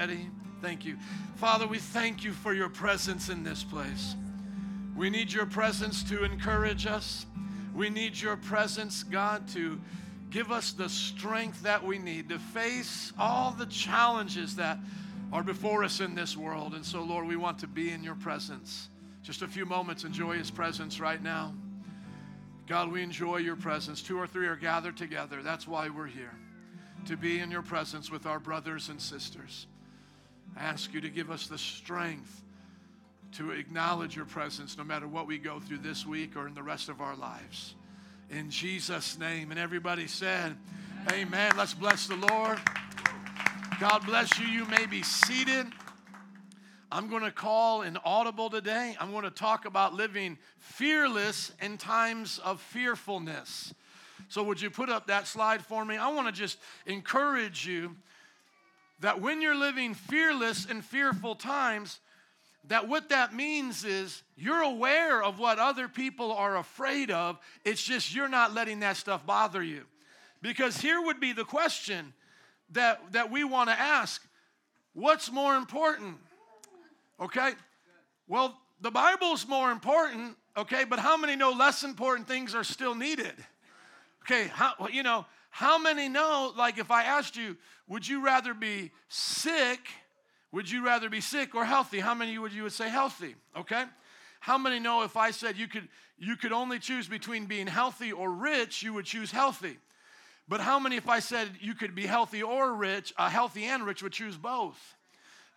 Eddie? Thank you. Father, we thank you for your presence in this place. We need your presence to encourage us. We need your presence, God, to give us the strength that we need to face all the challenges that are before us in this world. And so, Lord, we want to be in your presence. Just a few moments, enjoy his presence right now. God, we enjoy your presence. Two or three are gathered together. That's why we're here, to be in your presence with our brothers and sisters. I ask you to give us the strength to acknowledge your presence no matter what we go through this week or in the rest of our lives. In Jesus' name. And everybody said, Amen. Amen. Let's bless the Lord. God bless you. You may be seated. I'm going to call an audible today. I'm going to talk about living fearless in times of fearfulness. So, would you put up that slide for me? I want to just encourage you that when you're living fearless in fearful times, that what that means is you're aware of what other people are afraid of. It's just you're not letting that stuff bother you. Because here would be the question that, that we want to ask what's more important? Okay? Well, the Bible's more important, okay, but how many know less important things are still needed? Okay, how, you know, how many know, like if I asked you, would you rather be sick? Would you rather be sick or healthy? How many would you would say healthy? Okay? How many know if I said you could you could only choose between being healthy or rich, you would choose healthy? But how many if I said you could be healthy or rich, uh, healthy and rich would choose both?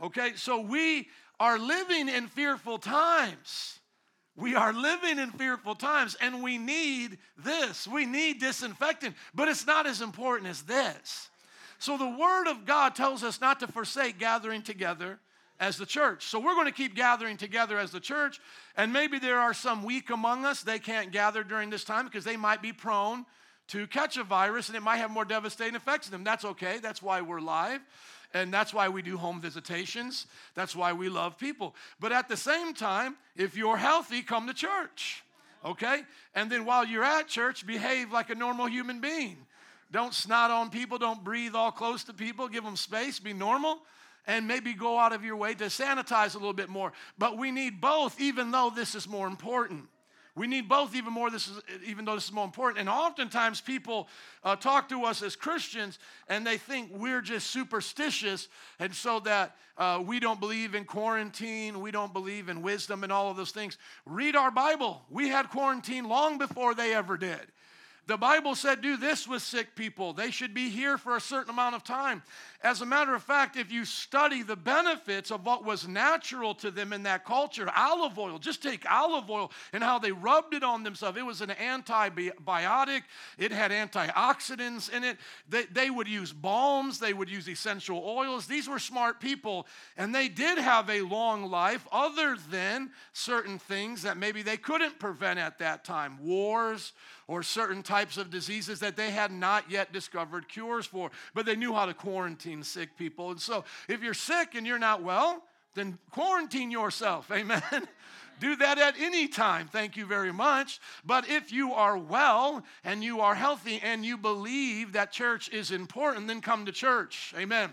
Okay? So we are living in fearful times. We are living in fearful times and we need this. We need disinfectant, but it's not as important as this. So the Word of God tells us not to forsake gathering together as the church. So we're going to keep gathering together as the church. And maybe there are some weak among us. They can't gather during this time because they might be prone to catch a virus and it might have more devastating effects on them. That's okay. That's why we're live. And that's why we do home visitations. That's why we love people. But at the same time, if you're healthy, come to church. Okay? And then while you're at church, behave like a normal human being. Don't snot on people. Don't breathe all close to people. Give them space. Be normal. And maybe go out of your way to sanitize a little bit more. But we need both, even though this is more important. We need both, even more. This is even though this is more important. And oftentimes, people uh, talk to us as Christians, and they think we're just superstitious, and so that uh, we don't believe in quarantine, we don't believe in wisdom, and all of those things. Read our Bible. We had quarantine long before they ever did. The Bible said, do this with sick people. They should be here for a certain amount of time. As a matter of fact, if you study the benefits of what was natural to them in that culture, olive oil, just take olive oil and how they rubbed it on themselves. It was an antibiotic, it had antioxidants in it. They, they would use balms, they would use essential oils. These were smart people, and they did have a long life, other than certain things that maybe they couldn't prevent at that time wars or certain types of diseases that they had not yet discovered cures for, but they knew how to quarantine sick people. And so if you're sick and you're not well, then quarantine yourself. Amen. Do that at any time. Thank you very much. But if you are well and you are healthy and you believe that church is important, then come to church. Amen.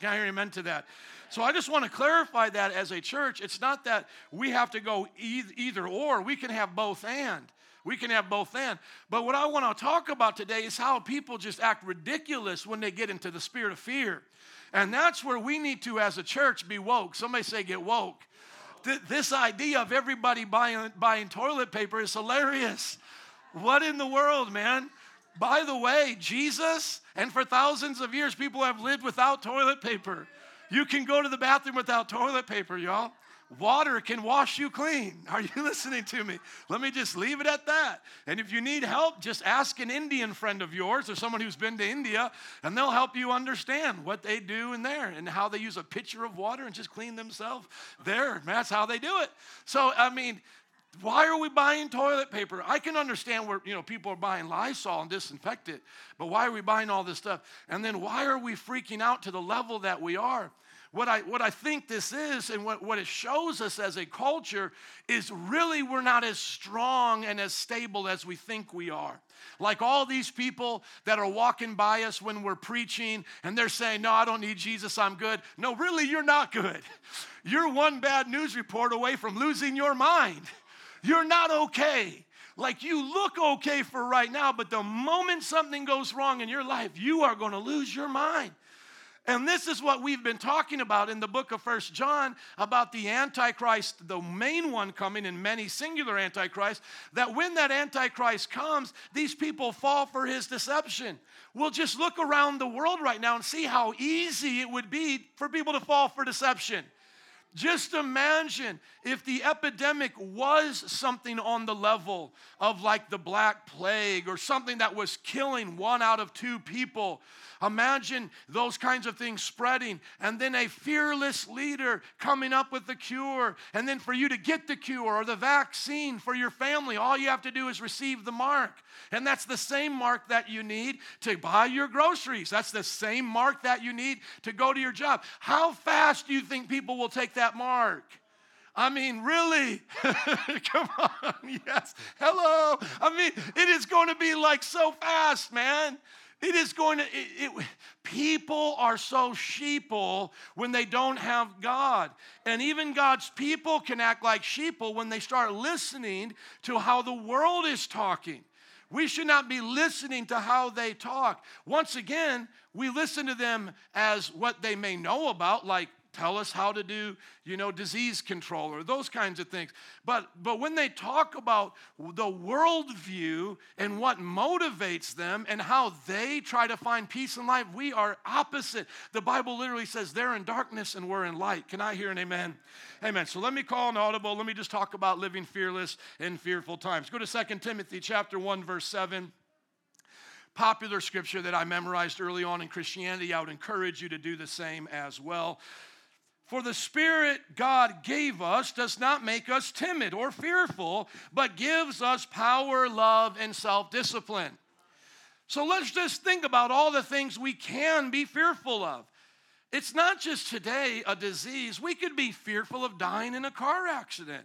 Can I hear amen to that? So I just want to clarify that as a church, it's not that we have to go either or. We can have both and. We can have both and. But what I want to talk about today is how people just act ridiculous when they get into the spirit of fear. And that's where we need to, as a church, be woke. Somebody say, get woke. Th- this idea of everybody buying, buying toilet paper is hilarious. What in the world, man? By the way, Jesus, and for thousands of years, people have lived without toilet paper. You can go to the bathroom without toilet paper, y'all. Water can wash you clean. Are you listening to me? Let me just leave it at that. And if you need help, just ask an Indian friend of yours or someone who's been to India, and they'll help you understand what they do in there and how they use a pitcher of water and just clean themselves there. That's how they do it. So, I mean, why are we buying toilet paper? I can understand where you know people are buying Lysol and disinfect it, but why are we buying all this stuff? And then why are we freaking out to the level that we are? What I, what I think this is and what, what it shows us as a culture is really we're not as strong and as stable as we think we are. Like all these people that are walking by us when we're preaching and they're saying, No, I don't need Jesus, I'm good. No, really, you're not good. You're one bad news report away from losing your mind. You're not okay. Like you look okay for right now, but the moment something goes wrong in your life, you are going to lose your mind. And this is what we've been talking about in the book of First John about the Antichrist, the main one coming and many singular Antichrists. that when that Antichrist comes, these people fall for his deception. We'll just look around the world right now and see how easy it would be for people to fall for deception. Just imagine if the epidemic was something on the level of like the Black Plague or something that was killing one out of two people. Imagine those kinds of things spreading, and then a fearless leader coming up with the cure. And then for you to get the cure or the vaccine for your family, all you have to do is receive the mark. And that's the same mark that you need to buy your groceries. That's the same mark that you need to go to your job. How fast do you think people will take that mark? I mean, really? Come on, yes. Hello. I mean, it is going to be like so fast, man. It is going to, it, it, people are so sheeple when they don't have God. And even God's people can act like sheeple when they start listening to how the world is talking. We should not be listening to how they talk. Once again, we listen to them as what they may know about, like tell us how to do you know disease control or those kinds of things. But but when they talk about the worldview and what motivates them and how they try to find peace in life we are opposite. The bible literally says they're in darkness and we're in light. Can i hear an amen? Amen. So let me call an audible. Let me just talk about living fearless in fearful times. Go to 2 timothy chapter 1 verse 7 popular scripture that I memorized early on in Christianity. I would encourage you to do the same as well. For the Spirit God gave us does not make us timid or fearful, but gives us power, love, and self discipline. So let's just think about all the things we can be fearful of. It's not just today a disease, we could be fearful of dying in a car accident.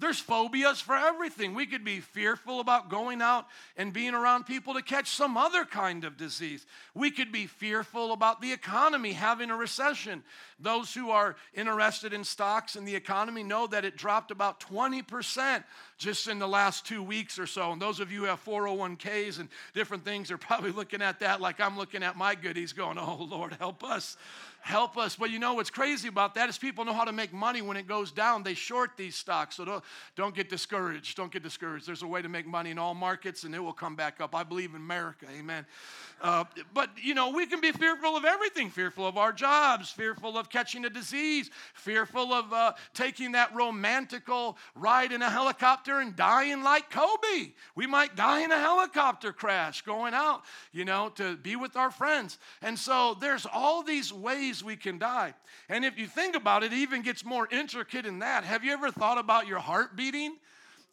There's phobias for everything. We could be fearful about going out and being around people to catch some other kind of disease. We could be fearful about the economy having a recession. Those who are interested in stocks and the economy know that it dropped about 20% just in the last two weeks or so. And those of you who have 401ks and different things are probably looking at that like I'm looking at my goodies going, oh, Lord, help us help us. But you know what's crazy about that is people know how to make money when it goes down. They short these stocks. So don't, don't get discouraged. Don't get discouraged. There's a way to make money in all markets and it will come back up. I believe in America. Amen. Uh, but, you know, we can be fearful of everything fearful of our jobs, fearful of catching a disease, fearful of uh, taking that romantical ride in a helicopter and dying like Kobe. We might die in a helicopter crash going out, you know, to be with our friends. And so there's all these ways we can die. And if you think about it, it even gets more intricate in that. Have you ever thought about your heart beating?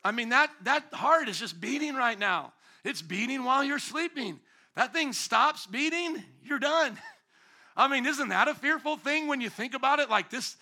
I mean, that, that heart is just beating right now. It's beating while you're sleeping. That thing stops beating, you're done. I mean, isn't that a fearful thing when you think about it? Like this,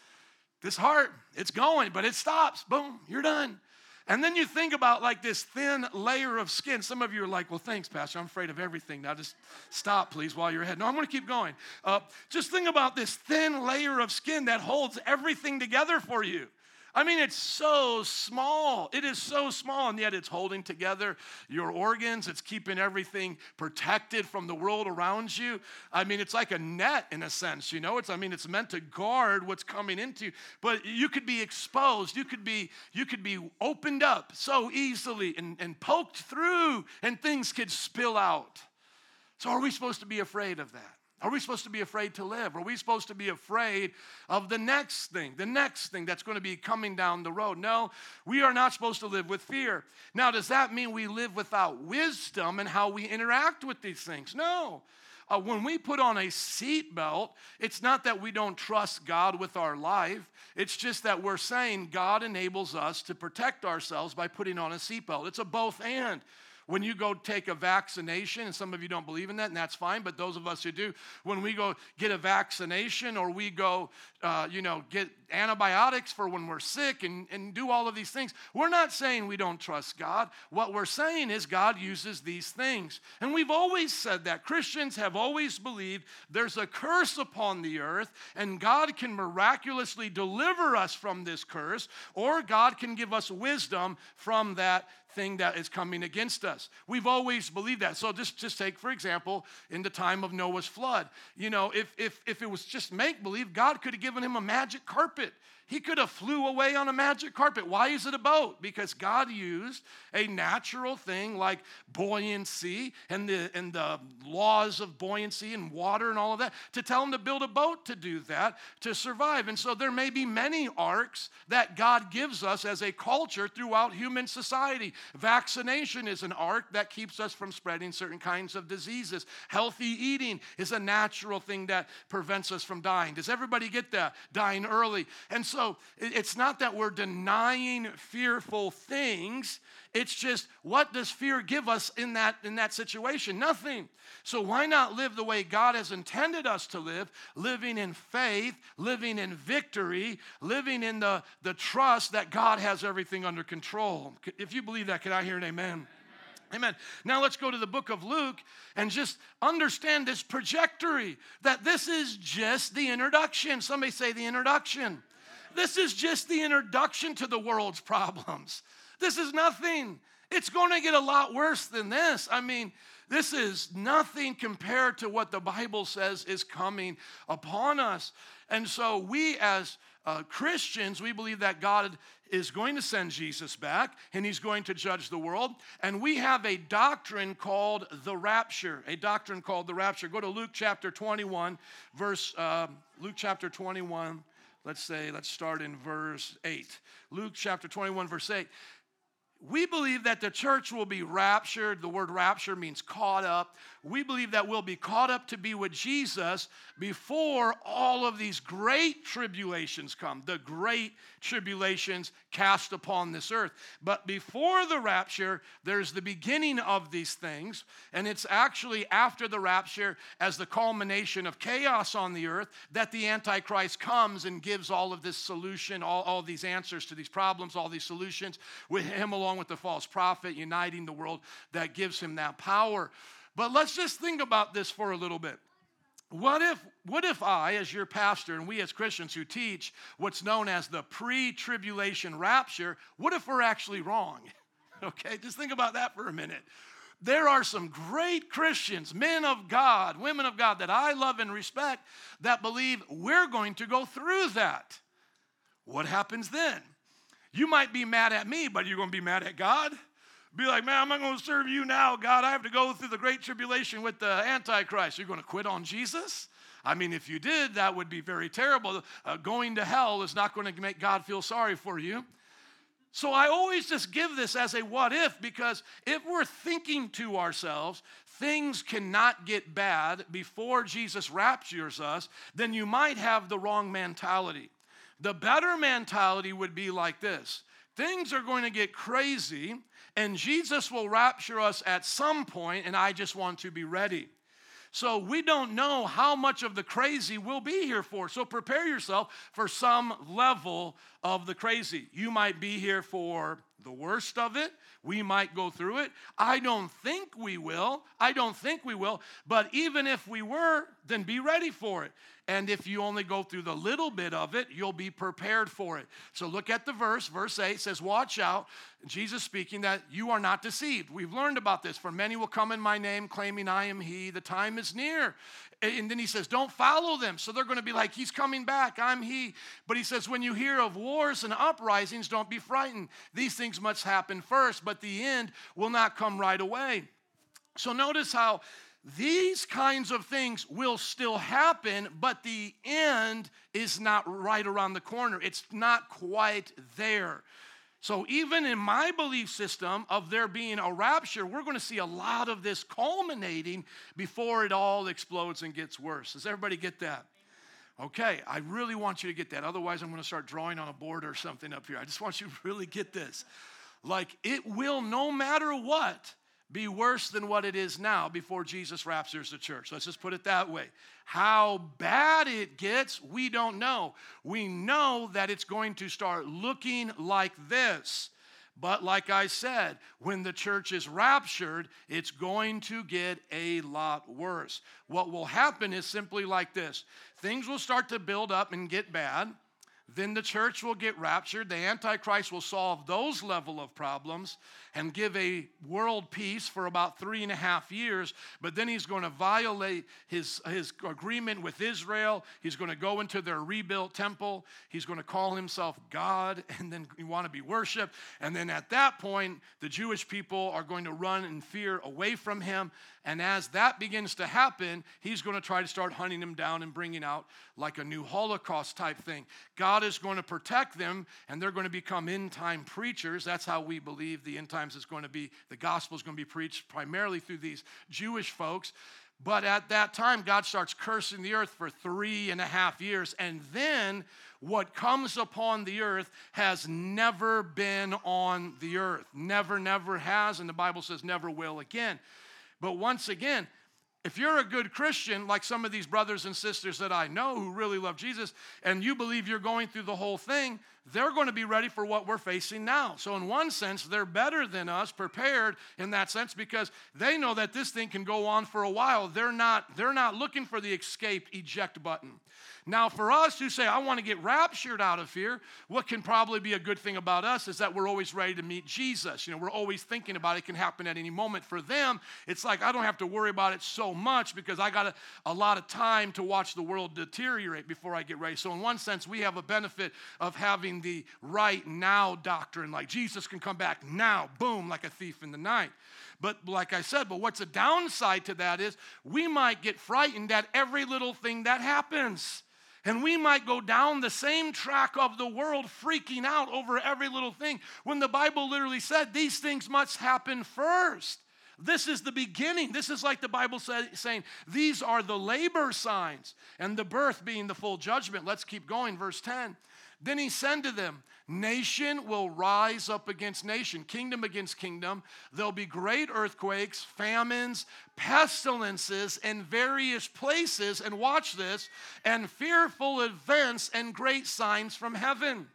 this heart, it's going, but it stops. Boom, you're done. And then you think about like this thin layer of skin. Some of you are like, well, thanks, Pastor. I'm afraid of everything. Now just stop, please, while you're ahead. No, I'm going to keep going. Uh, just think about this thin layer of skin that holds everything together for you. I mean, it's so small. It is so small, and yet it's holding together your organs. It's keeping everything protected from the world around you. I mean, it's like a net in a sense, you know. It's I mean, it's meant to guard what's coming into you. But you could be exposed. You could be you could be opened up so easily and, and poked through, and things could spill out. So, are we supposed to be afraid of that? Are we supposed to be afraid to live? Are we supposed to be afraid of the next thing, the next thing that's going to be coming down the road? No, we are not supposed to live with fear. Now, does that mean we live without wisdom and how we interact with these things? No. Uh, when we put on a seatbelt, it's not that we don't trust God with our life. It's just that we're saying God enables us to protect ourselves by putting on a seatbelt. It's a both and. When you go take a vaccination, and some of you don't believe in that, and that's fine, but those of us who do, when we go get a vaccination or we go, uh, you know, get antibiotics for when we're sick and, and do all of these things, we're not saying we don't trust God. What we're saying is God uses these things. And we've always said that. Christians have always believed there's a curse upon the earth, and God can miraculously deliver us from this curse, or God can give us wisdom from that thing that is coming against us. We've always believed that. So just, just take, for example, in the time of Noah's flood. You know, if, if, if it was just make believe, God could have given him a magic carpet. He could have flew away on a magic carpet. Why is it a boat? Because God used a natural thing like buoyancy and the, and the laws of buoyancy and water and all of that to tell him to build a boat to do that, to survive. And so there may be many arks that God gives us as a culture throughout human society. Vaccination is an ark that keeps us from spreading certain kinds of diseases. Healthy eating is a natural thing that prevents us from dying. Does everybody get that? Dying early. And so it's not that we're denying fearful things. It's just what does fear give us in that in that situation? Nothing. So why not live the way God has intended us to live, living in faith, living in victory, living in the, the trust that God has everything under control. If you believe that, can I hear an amen? Amen. Now let's go to the book of Luke and just understand this trajectory that this is just the introduction. Somebody say the introduction. This is just the introduction to the world's problems. This is nothing. It's going to get a lot worse than this. I mean, this is nothing compared to what the Bible says is coming upon us. And so, we as uh, Christians, we believe that God is going to send Jesus back and he's going to judge the world. And we have a doctrine called the rapture, a doctrine called the rapture. Go to Luke chapter 21, verse, uh, Luke chapter 21 let's say, let's start in verse 8. Luke chapter 21, verse 8. We believe that the church will be raptured. The word rapture means caught up. We believe that we'll be caught up to be with Jesus before all of these great tribulations come, the great tribulations cast upon this earth. But before the rapture, there's the beginning of these things, and it's actually after the rapture, as the culmination of chaos on the earth, that the Antichrist comes and gives all of this solution, all, all these answers to these problems, all these solutions, with him along with the false prophet, uniting the world that gives him that power. But let's just think about this for a little bit. What if, what if I, as your pastor, and we as Christians who teach what's known as the pre tribulation rapture, what if we're actually wrong? Okay, just think about that for a minute. There are some great Christians, men of God, women of God that I love and respect that believe we're going to go through that. What happens then? You might be mad at me, but you're going to be mad at God. Be like, man, I'm not going to serve you now, God. I have to go through the great tribulation with the Antichrist. You're going to quit on Jesus? I mean, if you did, that would be very terrible. Uh, going to hell is not going to make God feel sorry for you. So I always just give this as a what if because if we're thinking to ourselves, things cannot get bad before Jesus raptures us, then you might have the wrong mentality. The better mentality would be like this things are going to get crazy and Jesus will rapture us at some point, and I just want to be ready. So we don't know how much of the crazy we'll be here for. So prepare yourself for some level of the crazy. You might be here for the worst of it. We might go through it. I don't think we will. I don't think we will. But even if we were, then be ready for it. And if you only go through the little bit of it, you'll be prepared for it. So look at the verse. Verse 8 says, Watch out, Jesus speaking, that you are not deceived. We've learned about this. For many will come in my name, claiming I am he. The time is near. And then he says, Don't follow them. So they're going to be like, He's coming back. I'm he. But he says, When you hear of wars and uprisings, don't be frightened. These things must happen first, but the end will not come right away. So notice how these kinds of things will still happen, but the end is not right around the corner. It's not quite there. So, even in my belief system of there being a rapture, we're going to see a lot of this culminating before it all explodes and gets worse. Does everybody get that? Okay, I really want you to get that. Otherwise, I'm going to start drawing on a board or something up here. I just want you to really get this. Like, it will, no matter what, be worse than what it is now before Jesus raptures the church. Let's just put it that way. How bad it gets, we don't know. We know that it's going to start looking like this. But like I said, when the church is raptured, it's going to get a lot worse. What will happen is simply like this things will start to build up and get bad. Then the church will get raptured. The Antichrist will solve those level of problems and give a world peace for about three and a half years. But then he's going to violate his, his agreement with Israel. He's going to go into their rebuilt temple. He's going to call himself God and then you want to be worshiped. And then at that point, the Jewish people are going to run in fear away from him. And as that begins to happen, he's going to try to start hunting them down and bringing out like a new Holocaust type thing. God is going to protect them and they're going to become end time preachers. That's how we believe the end times is going to be, the gospel is going to be preached primarily through these Jewish folks. But at that time, God starts cursing the earth for three and a half years. And then what comes upon the earth has never been on the earth. Never, never has. And the Bible says never will again. But once again, if you're a good Christian, like some of these brothers and sisters that I know who really love Jesus, and you believe you're going through the whole thing, they're going to be ready for what we're facing now. So, in one sense, they're better than us, prepared in that sense, because they know that this thing can go on for a while. They're not, they're not looking for the escape eject button. Now, for us who say, I want to get raptured out of here, what can probably be a good thing about us is that we're always ready to meet Jesus. You know, we're always thinking about it, can happen at any moment. For them, it's like, I don't have to worry about it so much because I got a, a lot of time to watch the world deteriorate before I get ready. So, in one sense, we have a benefit of having the right now doctrine, like Jesus can come back now, boom, like a thief in the night. But like I said, but what's a downside to that is we might get frightened at every little thing that happens. And we might go down the same track of the world, freaking out over every little thing, when the Bible literally said these things must happen first. This is the beginning. This is like the Bible say, saying, These are the labor signs, and the birth being the full judgment. Let's keep going. Verse 10. Then he said to them, Nation will rise up against nation, kingdom against kingdom. There'll be great earthquakes, famines, pestilences in various places. And watch this, and fearful events and great signs from heaven.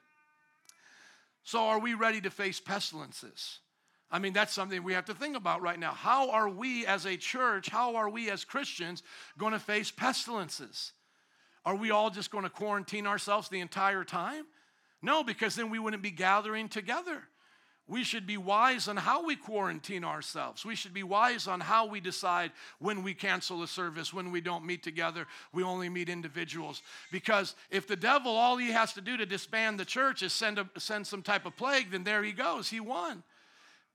So, are we ready to face pestilences? I mean, that's something we have to think about right now. How are we as a church, how are we as Christians going to face pestilences? Are we all just going to quarantine ourselves the entire time? No, because then we wouldn't be gathering together. We should be wise on how we quarantine ourselves. We should be wise on how we decide when we cancel a service, when we don't meet together, we only meet individuals. Because if the devil, all he has to do to disband the church is send, a, send some type of plague, then there he goes. He won.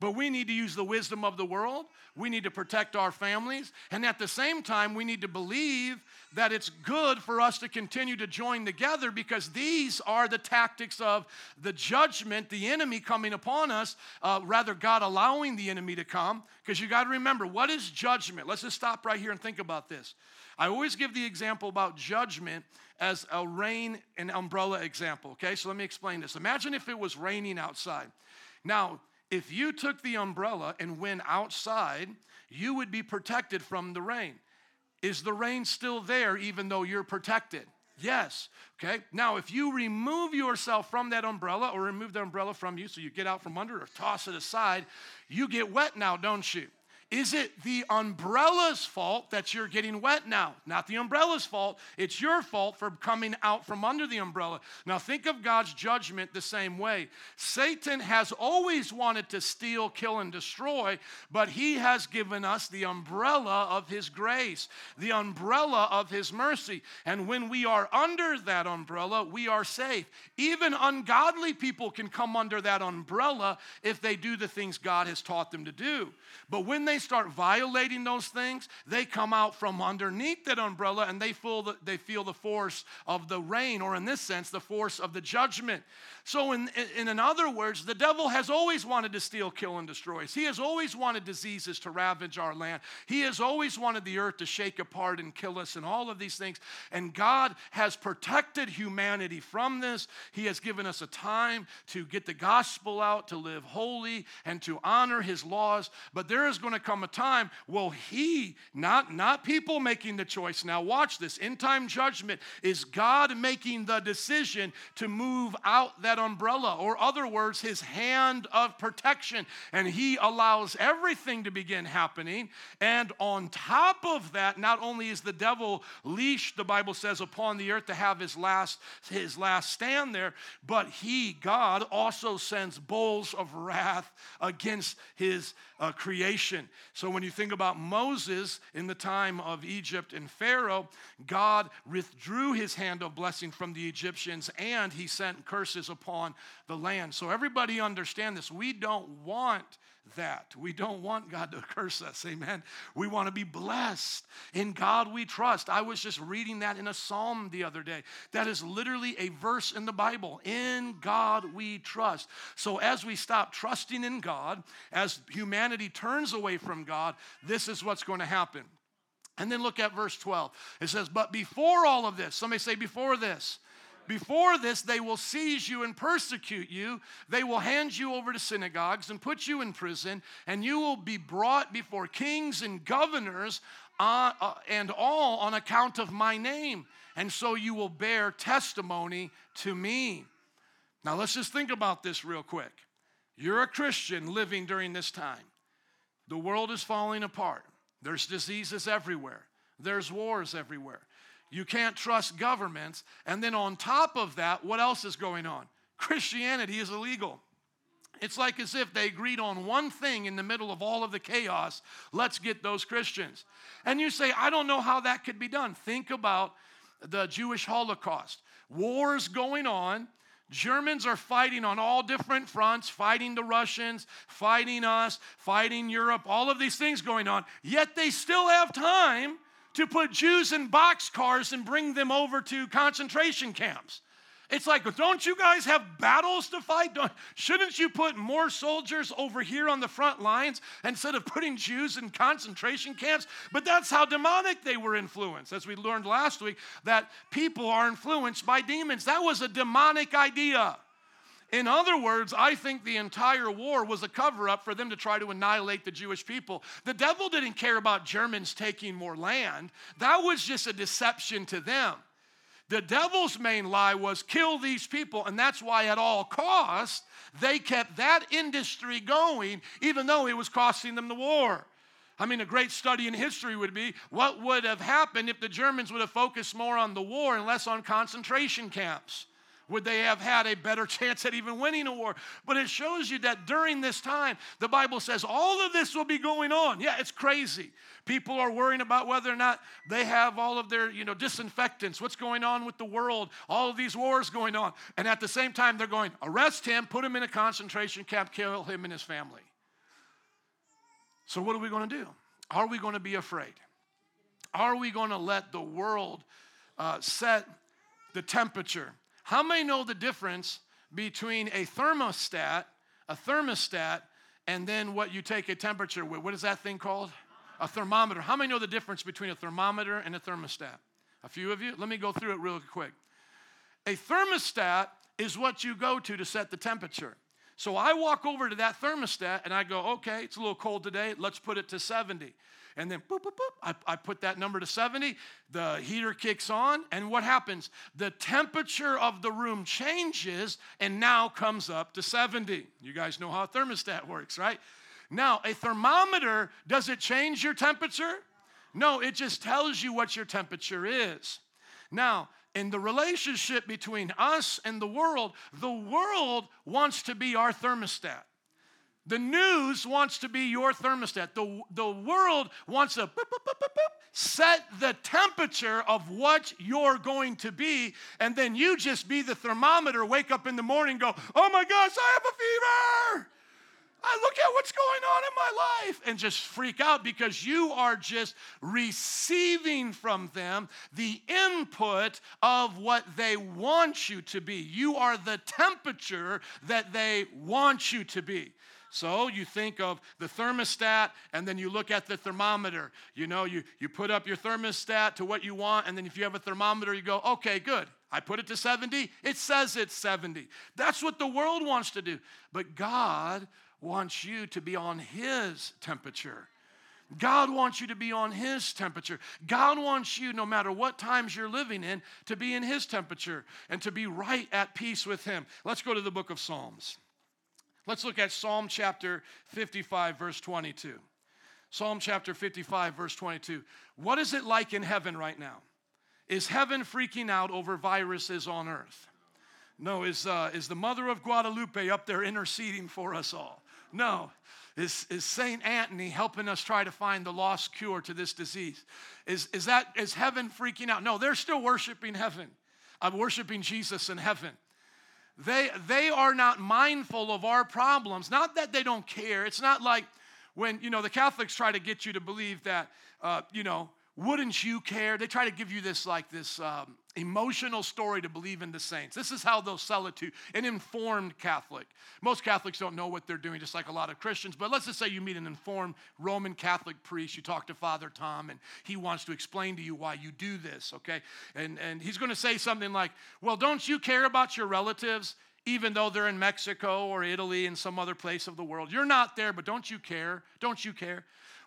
But we need to use the wisdom of the world. We need to protect our families. And at the same time, we need to believe that it's good for us to continue to join together because these are the tactics of the judgment, the enemy coming upon us, uh, rather, God allowing the enemy to come. Because you got to remember, what is judgment? Let's just stop right here and think about this. I always give the example about judgment as a rain and umbrella example, okay? So let me explain this. Imagine if it was raining outside. Now, if you took the umbrella and went outside, you would be protected from the rain. Is the rain still there even though you're protected? Yes. Okay. Now, if you remove yourself from that umbrella or remove the umbrella from you, so you get out from under or toss it aside, you get wet now, don't you? Is it the umbrella's fault that you're getting wet now? Not the umbrella's fault. It's your fault for coming out from under the umbrella. Now, think of God's judgment the same way. Satan has always wanted to steal, kill, and destroy, but he has given us the umbrella of his grace, the umbrella of his mercy. And when we are under that umbrella, we are safe. Even ungodly people can come under that umbrella if they do the things God has taught them to do. But when they start violating those things, they come out from underneath that umbrella and they feel the, they feel the force of the rain, or in this sense, the force of the judgment. So, in, in, in other words, the devil has always wanted to steal, kill, and destroy us. He has always wanted diseases to ravage our land. He has always wanted the earth to shake apart and kill us, and all of these things. And God has protected humanity from this. He has given us a time to get the gospel out, to live holy, and to honor His laws. But there is going to come a time, well, He, not, not people making the choice. Now, watch this. In time judgment is God making the decision to move out that that umbrella, or other words, his hand of protection. And he allows everything to begin happening. And on top of that, not only is the devil leashed, the Bible says, upon the earth to have his last, his last stand there, but he, God, also sends bowls of wrath against his uh, creation. So when you think about Moses in the time of Egypt and Pharaoh, God withdrew his hand of blessing from the Egyptians and he sent curses upon the land. So everybody understand this. We don't want that. We don't want God to curse us. Amen. We want to be blessed. In God we trust. I was just reading that in a psalm the other day. That is literally a verse in the Bible. In God we trust. So as we stop trusting in God, as humanity turns away from God, this is what's going to happen. And then look at verse 12. It says, But before all of this, somebody say, before this, before this, they will seize you and persecute you. They will hand you over to synagogues and put you in prison, and you will be brought before kings and governors, uh, uh, and all on account of my name. And so you will bear testimony to me. Now, let's just think about this real quick. You're a Christian living during this time. The world is falling apart. There's diseases everywhere. There's wars everywhere. You can't trust governments. And then on top of that, what else is going on? Christianity is illegal. It's like as if they agreed on one thing in the middle of all of the chaos. Let's get those Christians. And you say, I don't know how that could be done. Think about the Jewish Holocaust. Wars going on. Germans are fighting on all different fronts, fighting the Russians, fighting us, fighting Europe, all of these things going on. Yet they still have time to put Jews in boxcars and bring them over to concentration camps. It's like, don't you guys have battles to fight? Don't, shouldn't you put more soldiers over here on the front lines instead of putting Jews in concentration camps? But that's how demonic they were influenced. As we learned last week, that people are influenced by demons. That was a demonic idea. In other words, I think the entire war was a cover up for them to try to annihilate the Jewish people. The devil didn't care about Germans taking more land, that was just a deception to them. The devil's main lie was kill these people, and that's why, at all costs, they kept that industry going, even though it was costing them the war. I mean, a great study in history would be what would have happened if the Germans would have focused more on the war and less on concentration camps would they have had a better chance at even winning a war? But it shows you that during this time, the Bible says all of this will be going on. Yeah, it's crazy. People are worrying about whether or not they have all of their, you know, disinfectants, what's going on with the world, all of these wars going on. And at the same time, they're going, arrest him, put him in a concentration camp, kill him and his family. So, what are we going to do? Are we going to be afraid? Are we going to let the world uh, set the temperature? How many know the difference between a thermostat, a thermostat, and then what you take a temperature with? What is that thing called? A thermometer. How many know the difference between a thermometer and a thermostat? A few of you? Let me go through it real quick. A thermostat is what you go to to set the temperature. So I walk over to that thermostat and I go, okay, it's a little cold today. Let's put it to 70 and then boop, boop, boop, I, I put that number to 70. The heater kicks on, and what happens? The temperature of the room changes and now comes up to 70. You guys know how a thermostat works, right? Now, a thermometer, does it change your temperature? No, it just tells you what your temperature is. Now, in the relationship between us and the world, the world wants to be our thermostat. The news wants to be your thermostat. The, the world wants to boop, boop, boop, set the temperature of what you're going to be, and then you just be the thermometer, wake up in the morning, go, oh my gosh, I have a fever. I look at what's going on in my life and just freak out because you are just receiving from them the input of what they want you to be. You are the temperature that they want you to be. So you think of the thermostat and then you look at the thermometer. You know, you, you put up your thermostat to what you want, and then if you have a thermometer, you go, okay, good. I put it to 70. It says it's 70. That's what the world wants to do. But God wants you to be on His temperature. God wants you to be on His temperature. God wants you, no matter what times you're living in, to be in His temperature and to be right at peace with Him. Let's go to the book of Psalms. Let's look at Psalm chapter 55, verse 22. Psalm chapter 55, verse 22. What is it like in heaven right now? Is heaven freaking out over viruses on earth? No. Is, uh, is the mother of Guadalupe up there interceding for us all? No. Is, is St. Anthony helping us try to find the lost cure to this disease? Is, is, that, is heaven freaking out? No, they're still worshiping heaven. I'm worshiping Jesus in heaven. They, they are not mindful of our problems. Not that they don't care. It's not like when, you know, the Catholics try to get you to believe that, uh, you know, wouldn't you care? They try to give you this like this um, emotional story to believe in the saints. This is how they'll sell it to an informed Catholic. Most Catholics don't know what they're doing, just like a lot of Christians. But let's just say you meet an informed Roman Catholic priest. You talk to Father Tom, and he wants to explain to you why you do this. Okay, and and he's going to say something like, "Well, don't you care about your relatives?" even though they're in Mexico or Italy and some other place of the world. You're not there, but don't you care? Don't you care?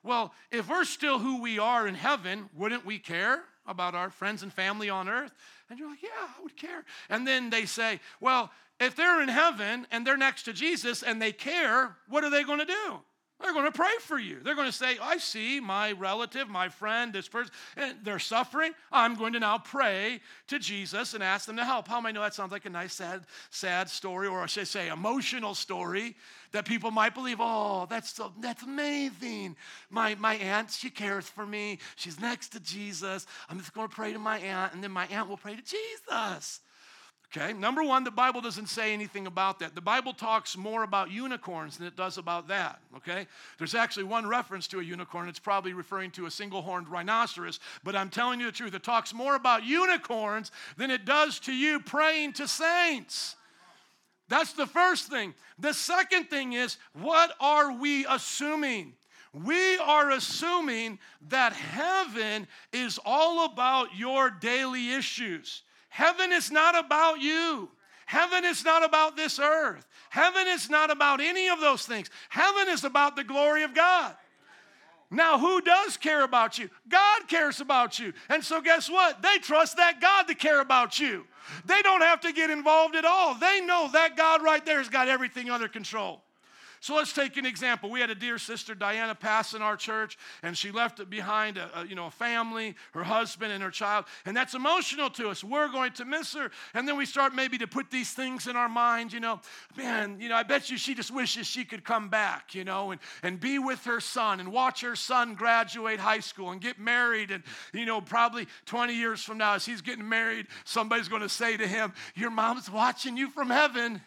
Well, if we're still who we are in heaven, wouldn't we care about our friends and family on earth? And you're like, yeah, I would care. And then they say, well, if they're in heaven and they're next to Jesus and they care, what are they going to do? They're going to pray for you. They're going to say, I see my relative, my friend, this person, and they're suffering. I'm going to now pray to Jesus and ask them to help. How many know that sounds like a nice, sad, sad story, or I should say, emotional story that people might believe, oh, that's so, that's amazing. My, my aunt, she cares for me. She's next to Jesus. I'm just going to pray to my aunt, and then my aunt will pray to Jesus. Okay, number one, the Bible doesn't say anything about that. The Bible talks more about unicorns than it does about that. Okay, there's actually one reference to a unicorn. It's probably referring to a single horned rhinoceros, but I'm telling you the truth. It talks more about unicorns than it does to you praying to saints. That's the first thing. The second thing is, what are we assuming? We are assuming that heaven is all about your daily issues. Heaven is not about you. Heaven is not about this earth. Heaven is not about any of those things. Heaven is about the glory of God. Now, who does care about you? God cares about you. And so, guess what? They trust that God to care about you. They don't have to get involved at all. They know that God right there has got everything under control. So let's take an example. We had a dear sister, Diana, pass in our church, and she left behind a, a, you know, a family, her husband, and her child. And that's emotional to us. We're going to miss her. And then we start maybe to put these things in our mind, you know, man, you know, I bet you she just wishes she could come back, you know, and, and be with her son and watch her son graduate high school and get married. And, you know, probably 20 years from now, as he's getting married, somebody's going to say to him, Your mom's watching you from heaven.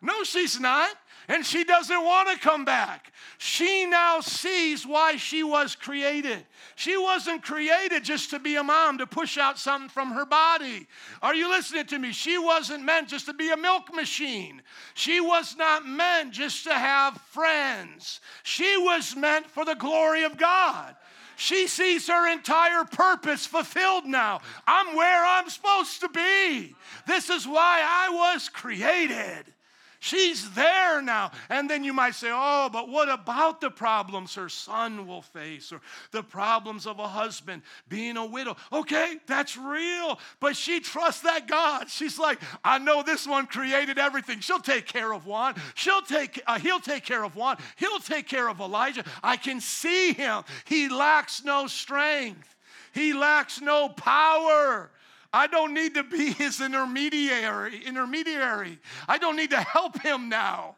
No, she's not and she doesn't want to come back. She now sees why she was created. She wasn't created just to be a mom to push out something from her body. Are you listening to me? She wasn't meant just to be a milk machine. She was not meant just to have friends. She was meant for the glory of God. She sees her entire purpose fulfilled now. I'm where I'm supposed to be. This is why I was created. She's there now. And then you might say, oh, but what about the problems her son will face or the problems of a husband being a widow? Okay, that's real. But she trusts that God. She's like, I know this one created everything. She'll take care of one. She'll take, uh, he'll take care of one. He'll take care of Elijah. I can see him. He lacks no strength. He lacks no power. I don't need to be his intermediary, intermediary. I don't need to help him now.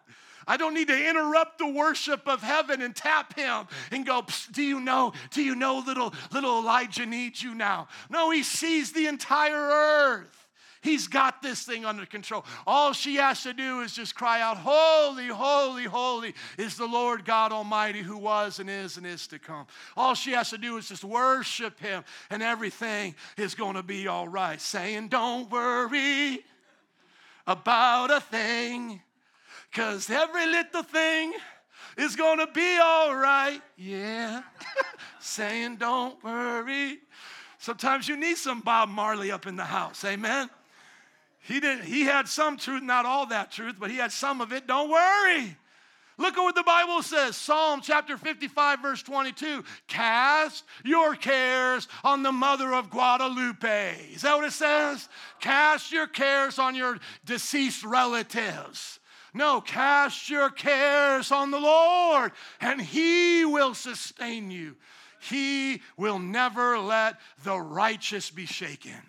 I don't need to interrupt the worship of heaven and tap him and go, do you know, do you know little little Elijah needs you now? No, he sees the entire earth. He's got this thing under control. All she has to do is just cry out, Holy, holy, holy is the Lord God Almighty who was and is and is to come. All she has to do is just worship Him, and everything is going to be all right. Saying, Don't worry about a thing, because every little thing is going to be all right. Yeah. Saying, Don't worry. Sometimes you need some Bob Marley up in the house. Amen. He, did, he had some truth, not all that truth, but he had some of it. Don't worry. Look at what the Bible says Psalm chapter 55, verse 22. Cast your cares on the mother of Guadalupe. Is that what it says? Cast your cares on your deceased relatives. No, cast your cares on the Lord, and He will sustain you. He will never let the righteous be shaken.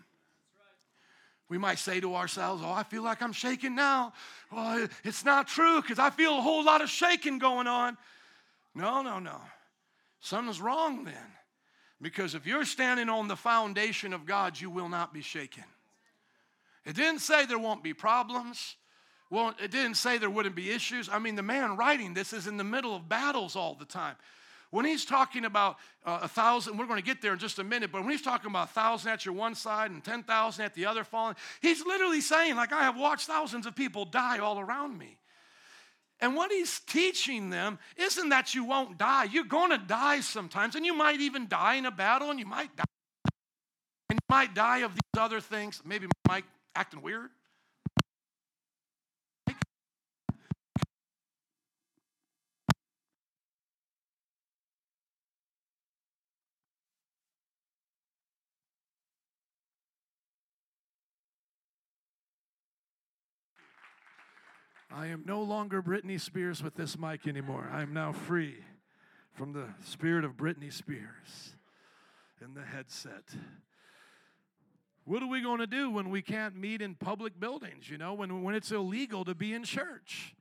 We might say to ourselves, Oh, I feel like I'm shaking now. Well, it's not true because I feel a whole lot of shaking going on. No, no, no. Something's wrong then. Because if you're standing on the foundation of God, you will not be shaken. It didn't say there won't be problems. Well, it didn't say there wouldn't be issues. I mean, the man writing this is in the middle of battles all the time. When he's talking about uh, a thousand, we're going to get there in just a minute, but when he's talking about a thousand at your one side and 10,000 at the other falling, he's literally saying, like, I have watched thousands of people die all around me. And what he's teaching them isn't that you won't die. You're going to die sometimes, and you might even die in a battle, and you might die. And you might die of these other things. Maybe mic acting weird. I am no longer Britney Spears with this mic anymore. I am now free from the spirit of Britney Spears in the headset. What are we going to do when we can't meet in public buildings, you know, when, when it's illegal to be in church?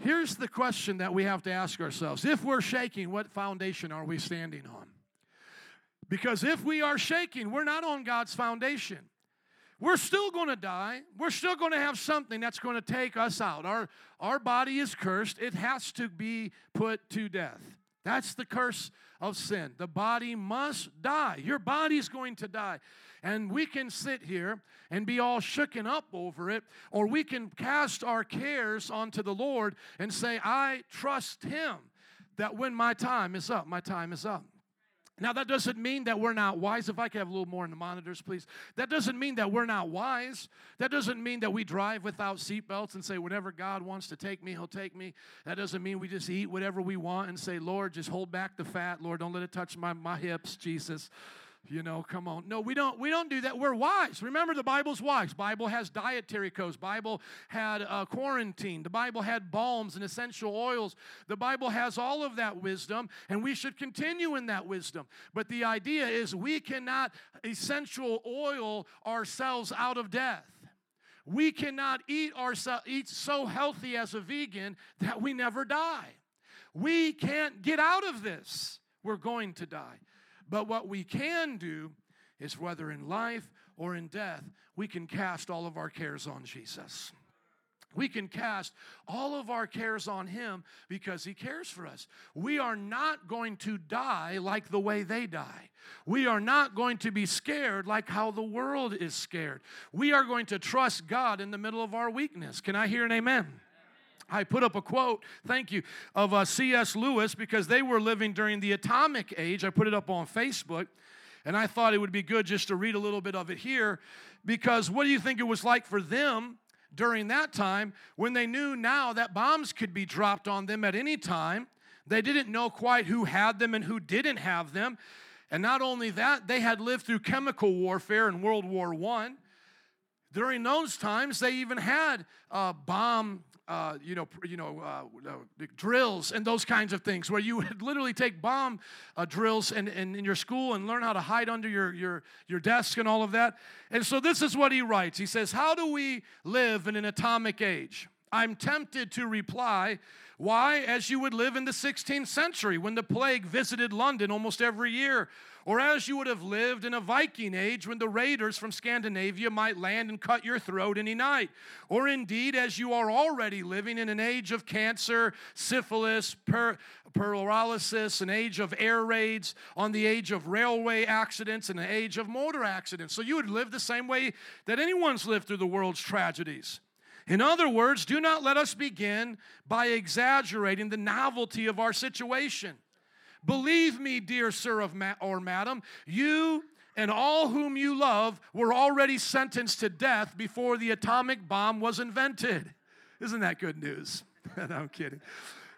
Here's the question that we have to ask ourselves If we're shaking, what foundation are we standing on? Because if we are shaking, we're not on God's foundation. We're still going to die. We're still going to have something that's going to take us out. Our, our body is cursed, it has to be put to death. That's the curse of sin. The body must die. Your body's going to die. And we can sit here and be all shooken up over it, or we can cast our cares onto the Lord and say, I trust Him that when my time is up, my time is up. Now, that doesn't mean that we're not wise. If I could have a little more in the monitors, please. That doesn't mean that we're not wise. That doesn't mean that we drive without seatbelts and say, whenever God wants to take me, He'll take me. That doesn't mean we just eat whatever we want and say, Lord, just hold back the fat. Lord, don't let it touch my, my hips, Jesus. You know, come on. No, we don't. We don't do that. We're wise. Remember, the Bible's wise. Bible has dietary codes. Bible had uh, quarantine. The Bible had balms and essential oils. The Bible has all of that wisdom, and we should continue in that wisdom. But the idea is we cannot essential oil ourselves out of death. We cannot eat ourselves eat so healthy as a vegan that we never die. We can't get out of this. We're going to die. But what we can do is whether in life or in death, we can cast all of our cares on Jesus. We can cast all of our cares on Him because He cares for us. We are not going to die like the way they die. We are not going to be scared like how the world is scared. We are going to trust God in the middle of our weakness. Can I hear an amen? I put up a quote, thank you, of uh, C.S. Lewis because they were living during the atomic age. I put it up on Facebook, and I thought it would be good just to read a little bit of it here because what do you think it was like for them during that time when they knew now that bombs could be dropped on them at any time? They didn't know quite who had them and who didn't have them. And not only that, they had lived through chemical warfare in World War I. During those times, they even had uh, bomb uh, you know, you know, uh, drills and those kinds of things, where you would literally take bomb uh, drills in, in, in, your school and learn how to hide under your, your, your desk and all of that. And so this is what he writes. He says, How do we live in an atomic age? I'm tempted to reply, why, as you would live in the 16th century when the plague visited London almost every year, or as you would have lived in a Viking age when the raiders from Scandinavia might land and cut your throat any night, or indeed as you are already living in an age of cancer, syphilis, per- paralysis, an age of air raids, on the age of railway accidents, and an age of motor accidents. So you would live the same way that anyone's lived through the world's tragedies. In other words, do not let us begin by exaggerating the novelty of our situation. Believe me, dear sir of ma- or madam, you and all whom you love were already sentenced to death before the atomic bomb was invented. Isn't that good news? no, I'm kidding.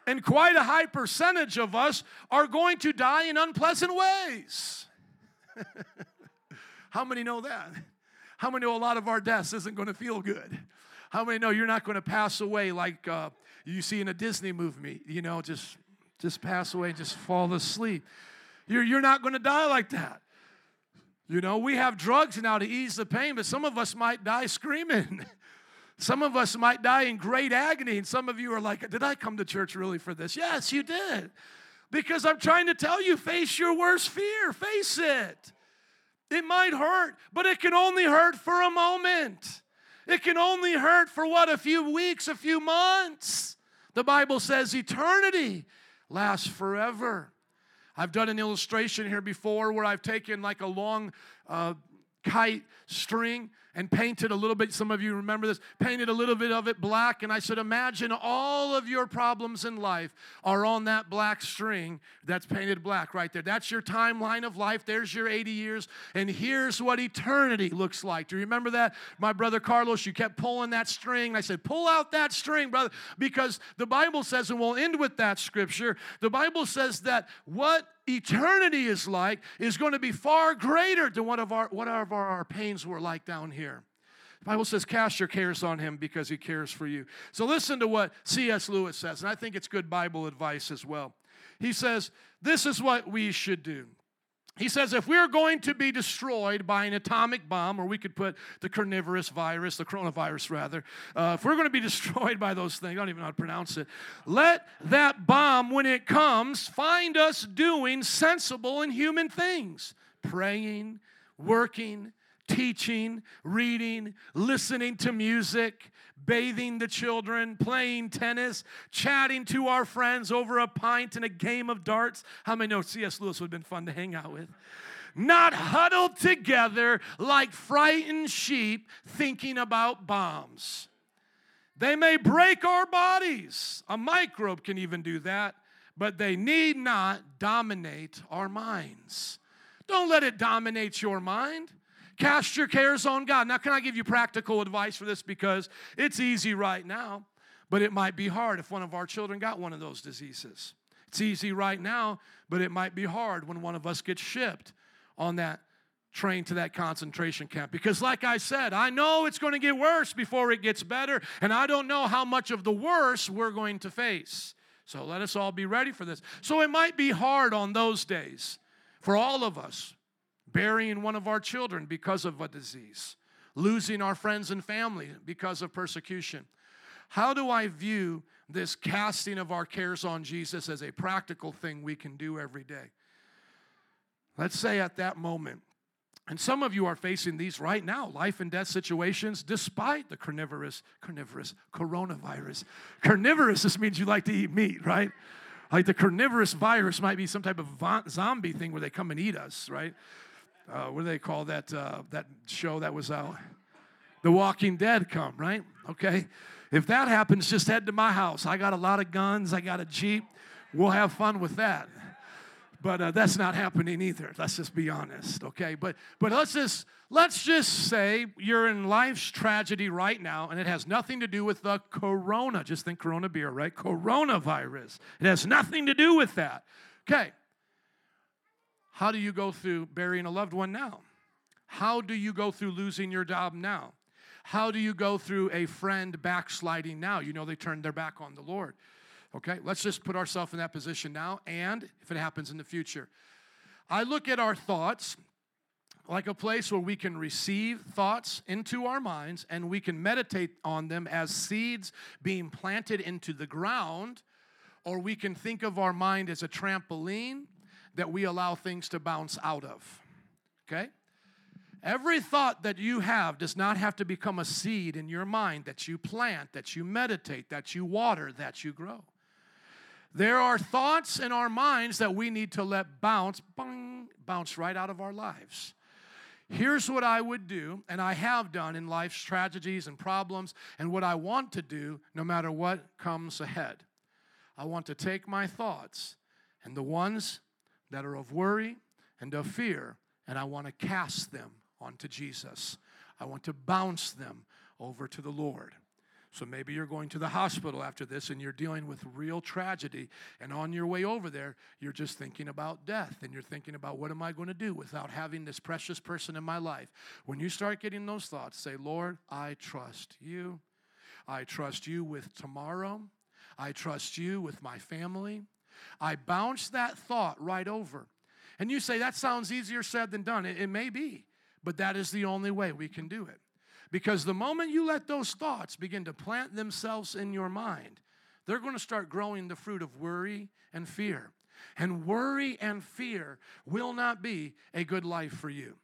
And quite a high percentage of us are going to die in unpleasant ways. How many know that? How many know a lot of our deaths isn't going to feel good? How many know you're not going to pass away like uh, you see in a Disney movie? You know, just just pass away, and just fall asleep. You're, you're not going to die like that. You know, we have drugs now to ease the pain, but some of us might die screaming. Some of us might die in great agony, and some of you are like, Did I come to church really for this? Yes, you did. Because I'm trying to tell you, face your worst fear, face it. It might hurt, but it can only hurt for a moment. It can only hurt for what? A few weeks, a few months. The Bible says eternity lasts forever. I've done an illustration here before where I've taken like a long uh, kite string and painted a little bit. Some of you remember this, painted a little bit of it black. And I said, Imagine all of your problems in life are on that black string that's painted black right there. That's your timeline of life. There's your 80 years. And here's what eternity looks like. Do you remember that? My brother Carlos, you kept pulling that string. I said, Pull out that string, brother, because the Bible says, and we'll end with that scripture, the Bible says that what eternity is like is going to be far greater than what of our whatever our pains were like down here. The Bible says, cast your cares on him because he cares for you. So listen to what C.S. Lewis says, and I think it's good Bible advice as well. He says, This is what we should do. He says if we're going to be destroyed by an atomic bomb, or we could put the carnivorous virus, the coronavirus rather, uh, if we're going to be destroyed by those things, I don't even know how to pronounce it, let that bomb, when it comes, find us doing sensible and human things. Praying, working, teaching, reading, listening to music, bathing the children, playing tennis, chatting to our friends over a pint and a game of darts. How many know C.S. Lewis would have been fun to hang out with? Not huddled together like frightened sheep thinking about bombs. They may break our bodies. A microbe can even do that, but they need not dominate our minds. Don't let it dominate your mind. Cast your cares on God. Now, can I give you practical advice for this? Because it's easy right now, but it might be hard if one of our children got one of those diseases. It's easy right now, but it might be hard when one of us gets shipped on that train to that concentration camp. Because, like I said, I know it's going to get worse before it gets better, and I don't know how much of the worst we're going to face. So let us all be ready for this. So it might be hard on those days for all of us burying one of our children because of a disease, losing our friends and family because of persecution. How do I view this casting of our cares on Jesus as a practical thing we can do every day? Let's say at that moment, and some of you are facing these right now, life and death situations, despite the carnivorous, carnivorous, coronavirus. Carnivorous just means you like to eat meat, right? Like the carnivorous virus might be some type of zombie thing where they come and eat us, right? Uh, what do they call that uh, that show that was out? The Walking Dead come, right? Okay. If that happens, just head to my house. I got a lot of guns. I got a Jeep. We'll have fun with that. But uh, that's not happening either. Let's just be honest, okay? But but let's just let's just say you're in life's tragedy right now, and it has nothing to do with the corona. Just think Corona beer, right? Coronavirus. It has nothing to do with that. Okay. How do you go through burying a loved one now? How do you go through losing your job now? How do you go through a friend backsliding now? You know they turned their back on the Lord. Okay, let's just put ourselves in that position now, and if it happens in the future. I look at our thoughts, like a place where we can receive thoughts into our minds and we can meditate on them as seeds being planted into the ground, or we can think of our mind as a trampoline that we allow things to bounce out of. Okay? Every thought that you have does not have to become a seed in your mind that you plant, that you meditate, that you water, that you grow. There are thoughts in our minds that we need to let bounce, bang, bounce right out of our lives. Here's what I would do, and I have done in life's tragedies and problems, and what I want to do no matter what comes ahead. I want to take my thoughts and the ones that are of worry and of fear, and I want to cast them onto Jesus. I want to bounce them over to the Lord. So maybe you're going to the hospital after this and you're dealing with real tragedy. And on your way over there, you're just thinking about death and you're thinking about what am I going to do without having this precious person in my life. When you start getting those thoughts, say, Lord, I trust you. I trust you with tomorrow. I trust you with my family. I bounce that thought right over. And you say, that sounds easier said than done. It, it may be. But that is the only way we can do it. Because the moment you let those thoughts begin to plant themselves in your mind, they're going to start growing the fruit of worry and fear. And worry and fear will not be a good life for you.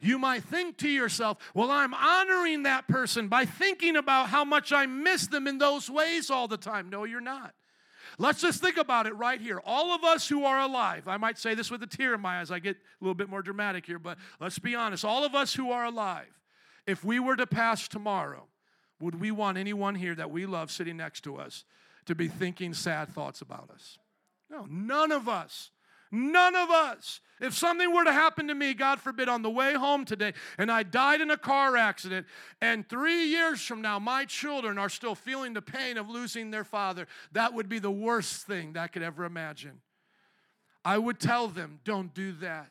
You might think to yourself, well, I'm honoring that person by thinking about how much I miss them in those ways all the time. No, you're not. Let's just think about it right here. All of us who are alive, I might say this with a tear in my eyes, I get a little bit more dramatic here, but let's be honest. All of us who are alive, if we were to pass tomorrow, would we want anyone here that we love sitting next to us to be thinking sad thoughts about us? No, none of us. None of us. If something were to happen to me, God forbid, on the way home today, and I died in a car accident, and three years from now, my children are still feeling the pain of losing their father, that would be the worst thing that I could ever imagine. I would tell them, don't do that.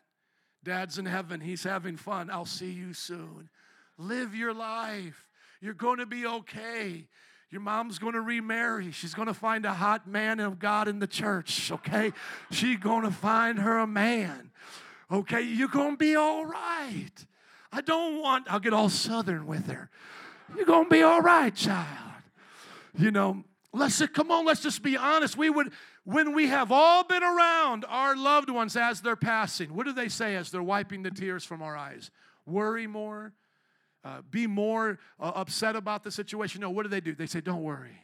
Dad's in heaven, he's having fun. I'll see you soon. Live your life. You're going to be okay. Your mom's going to remarry. She's going to find a hot man of God in the church, okay? She's going to find her a man, okay? You're going to be all right. I don't want, I'll get all southern with her. You're going to be all right, child. You know, let's come on, let's just be honest. We would, when we have all been around our loved ones as they're passing, what do they say as they're wiping the tears from our eyes? Worry more, uh, be more uh, upset about the situation. No, what do they do? They say, Don't worry.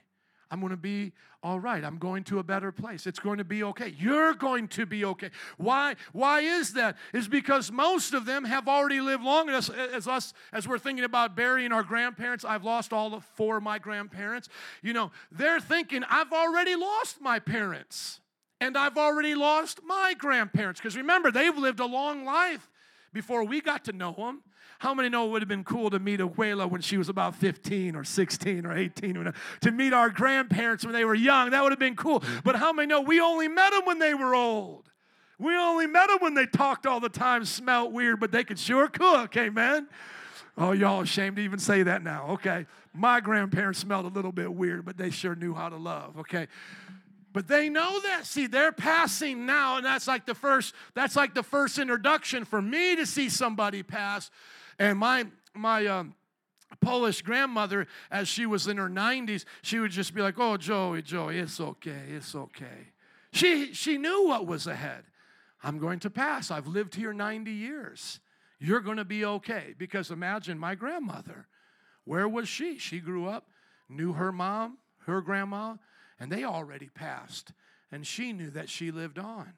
I'm going to be all right. I'm going to a better place. It's going to be okay. You're going to be okay. Why? Why is that? Is because most of them have already lived long as, as us as we're thinking about burying our grandparents. I've lost all of four of my grandparents. You know, they're thinking I've already lost my parents and I've already lost my grandparents because remember they've lived a long life before we got to know them. How many know it would have been cool to meet Abuela when she was about 15 or 16 or 18? To meet our grandparents when they were young, that would have been cool. But how many know we only met them when they were old? We only met them when they talked all the time, smelled weird, but they could sure cook, amen? Oh, y'all ashamed to even say that now, okay? My grandparents smelled a little bit weird, but they sure knew how to love, okay? But they know that. See, they're passing now, and that's like the first, that's like the first introduction for me to see somebody pass. And my my um, Polish grandmother, as she was in her 90s, she would just be like, "Oh, Joey, Joey, it's okay, it's okay." She she knew what was ahead. I'm going to pass. I've lived here 90 years. You're going to be okay. Because imagine my grandmother. Where was she? She grew up, knew her mom, her grandma, and they already passed. And she knew that she lived on.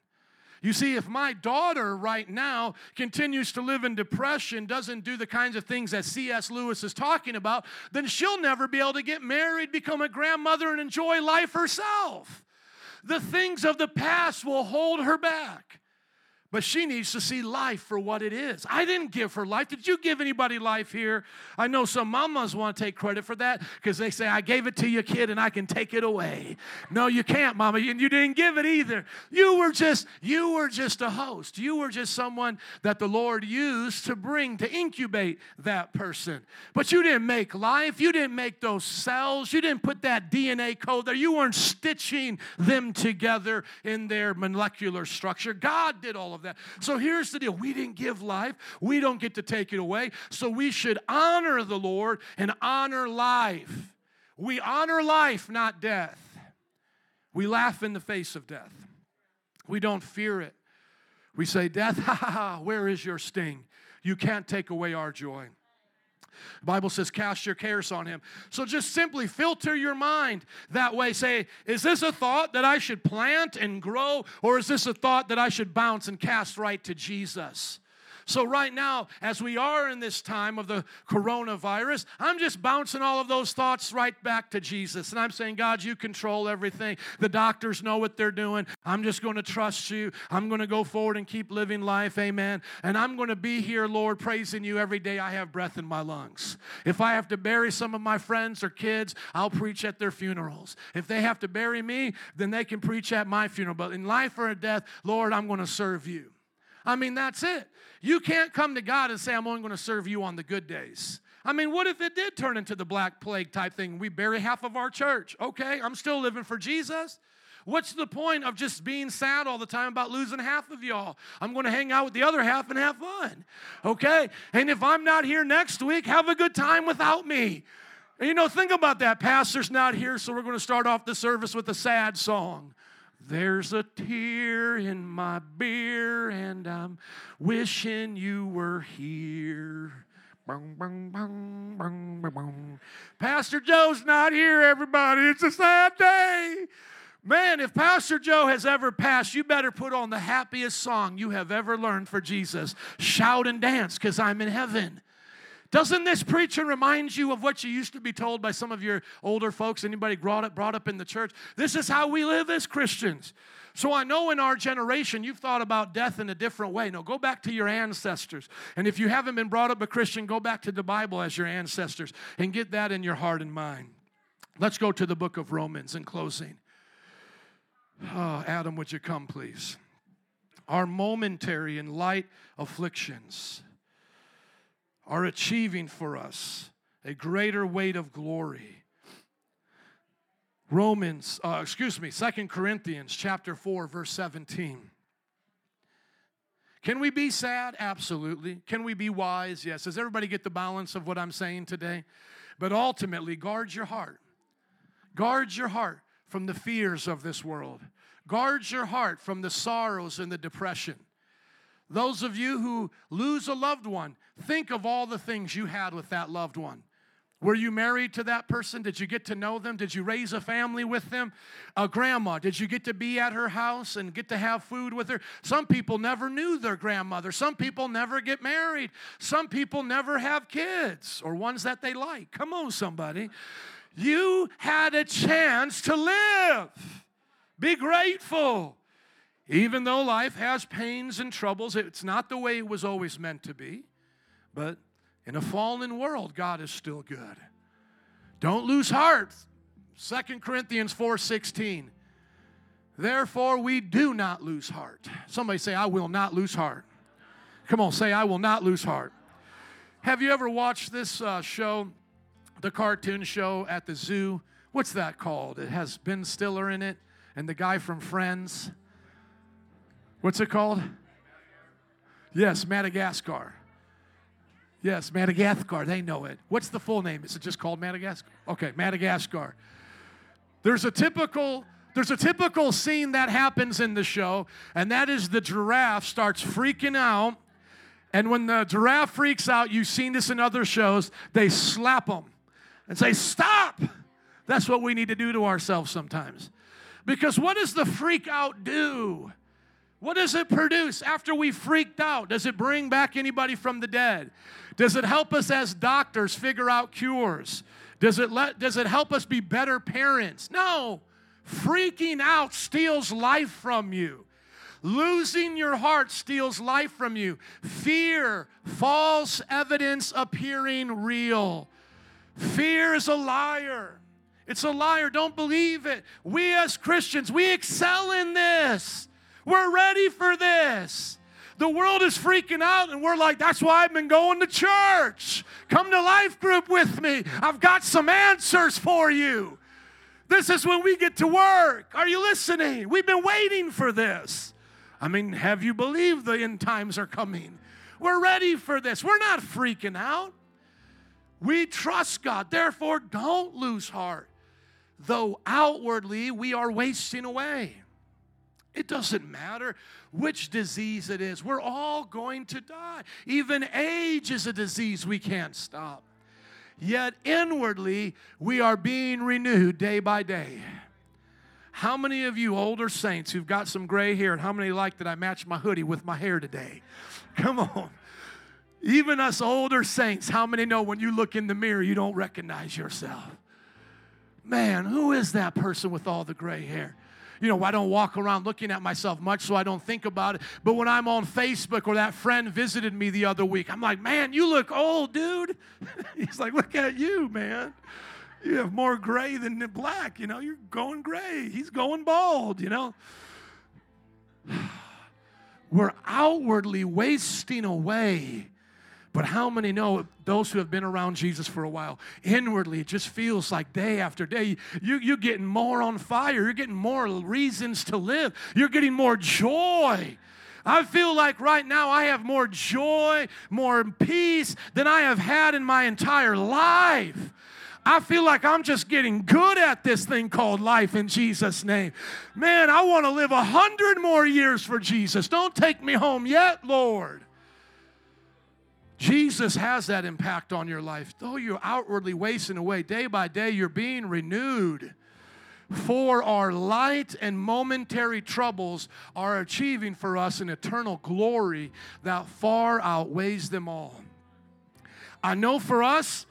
You see, if my daughter right now continues to live in depression, doesn't do the kinds of things that C.S. Lewis is talking about, then she'll never be able to get married, become a grandmother, and enjoy life herself. The things of the past will hold her back. But she needs to see life for what it is. I didn't give her life. Did you give anybody life here? I know some mamas want to take credit for that because they say, I gave it to your kid, and I can take it away. No, you can't, mama, and you didn't give it either. You were just, you were just a host. You were just someone that the Lord used to bring, to incubate that person. But you didn't make life. You didn't make those cells. You didn't put that DNA code there. You weren't stitching them together in their molecular structure. God did all of that. So here's the deal we didn't give life, we don't get to take it away. So we should honor the Lord and honor life. We honor life, not death. We laugh in the face of death, we don't fear it. We say, Death, ha ha ha, where is your sting? You can't take away our joy. The Bible says, cast your cares on him. So just simply filter your mind that way. Say, is this a thought that I should plant and grow, or is this a thought that I should bounce and cast right to Jesus? So, right now, as we are in this time of the coronavirus, I'm just bouncing all of those thoughts right back to Jesus. And I'm saying, God, you control everything. The doctors know what they're doing. I'm just going to trust you. I'm going to go forward and keep living life. Amen. And I'm going to be here, Lord, praising you every day I have breath in my lungs. If I have to bury some of my friends or kids, I'll preach at their funerals. If they have to bury me, then they can preach at my funeral. But in life or in death, Lord, I'm going to serve you. I mean, that's it. You can't come to God and say, I'm only going to serve you on the good days. I mean, what if it did turn into the Black Plague type thing? We bury half of our church. Okay, I'm still living for Jesus. What's the point of just being sad all the time about losing half of y'all? I'm going to hang out with the other half and have fun. Okay? And if I'm not here next week, have a good time without me. And you know, think about that. Pastor's not here, so we're going to start off the service with a sad song. There's a tear in my beer, and I'm wishing you were here. Bung, bung, bung, Pastor Joe's not here, everybody. It's a sad day. Man, if Pastor Joe has ever passed, you better put on the happiest song you have ever learned for Jesus. Shout and dance, because I'm in heaven. Doesn't this preaching remind you of what you used to be told by some of your older folks? Anybody brought up, brought up in the church? This is how we live as Christians. So I know in our generation you've thought about death in a different way. No, go back to your ancestors. And if you haven't been brought up a Christian, go back to the Bible as your ancestors and get that in your heart and mind. Let's go to the book of Romans in closing. Oh, Adam, would you come, please? Our momentary and light afflictions are achieving for us a greater weight of glory. Romans, uh, excuse me, Second Corinthians chapter 4, verse 17. Can we be sad? Absolutely. Can we be wise? Yes. Does everybody get the balance of what I'm saying today? But ultimately, guard your heart. Guard your heart from the fears of this world. Guard your heart from the sorrows and the depression. Those of you who lose a loved one, think of all the things you had with that loved one. Were you married to that person? Did you get to know them? Did you raise a family with them? A grandma, did you get to be at her house and get to have food with her? Some people never knew their grandmother. Some people never get married. Some people never have kids or ones that they like. Come on, somebody. You had a chance to live. Be grateful. Even though life has pains and troubles, it's not the way it was always meant to be. But in a fallen world, God is still good. Don't lose heart. Second Corinthians 4:16. Therefore we do not lose heart. Somebody say I will not lose heart. Come on, say I will not lose heart. Have you ever watched this uh, show, the cartoon show at the zoo? What's that called? It has Ben Stiller in it and the guy from Friends. What's it called? Yes, Madagascar. Yes, Madagascar. They know it. What's the full name? Is it just called Madagascar? Okay, Madagascar. There's a typical there's a typical scene that happens in the show, and that is the giraffe starts freaking out. And when the giraffe freaks out, you've seen this in other shows, they slap them and say, Stop! That's what we need to do to ourselves sometimes. Because what does the freak out do? What does it produce after we freaked out? Does it bring back anybody from the dead? Does it help us as doctors figure out cures? Does it, let, does it help us be better parents? No. Freaking out steals life from you. Losing your heart steals life from you. Fear, false evidence appearing real. Fear is a liar. It's a liar. Don't believe it. We as Christians, we excel in this. We're ready for this. The world is freaking out, and we're like, that's why I've been going to church. Come to life group with me. I've got some answers for you. This is when we get to work. Are you listening? We've been waiting for this. I mean, have you believed the end times are coming? We're ready for this. We're not freaking out. We trust God. Therefore, don't lose heart. Though outwardly we are wasting away. It doesn't matter which disease it is. We're all going to die. Even age is a disease we can't stop. Yet inwardly, we are being renewed day by day. How many of you older saints who've got some gray hair, and how many like that I match my hoodie with my hair today? Come on. Even us older saints, how many know when you look in the mirror, you don't recognize yourself? Man, who is that person with all the gray hair? You know, I don't walk around looking at myself much, so I don't think about it. But when I'm on Facebook or that friend visited me the other week, I'm like, man, you look old, dude. He's like, look at you, man. You have more gray than black, you know, you're going gray. He's going bald, you know. We're outwardly wasting away but how many know those who have been around Jesus for a while? Inwardly, it just feels like day after day, you, you're getting more on fire. You're getting more reasons to live. You're getting more joy. I feel like right now I have more joy, more peace than I have had in my entire life. I feel like I'm just getting good at this thing called life in Jesus' name. Man, I want to live a hundred more years for Jesus. Don't take me home yet, Lord. Jesus has that impact on your life. Though you're outwardly wasting away, day by day you're being renewed. For our light and momentary troubles are achieving for us an eternal glory that far outweighs them all. I know for us,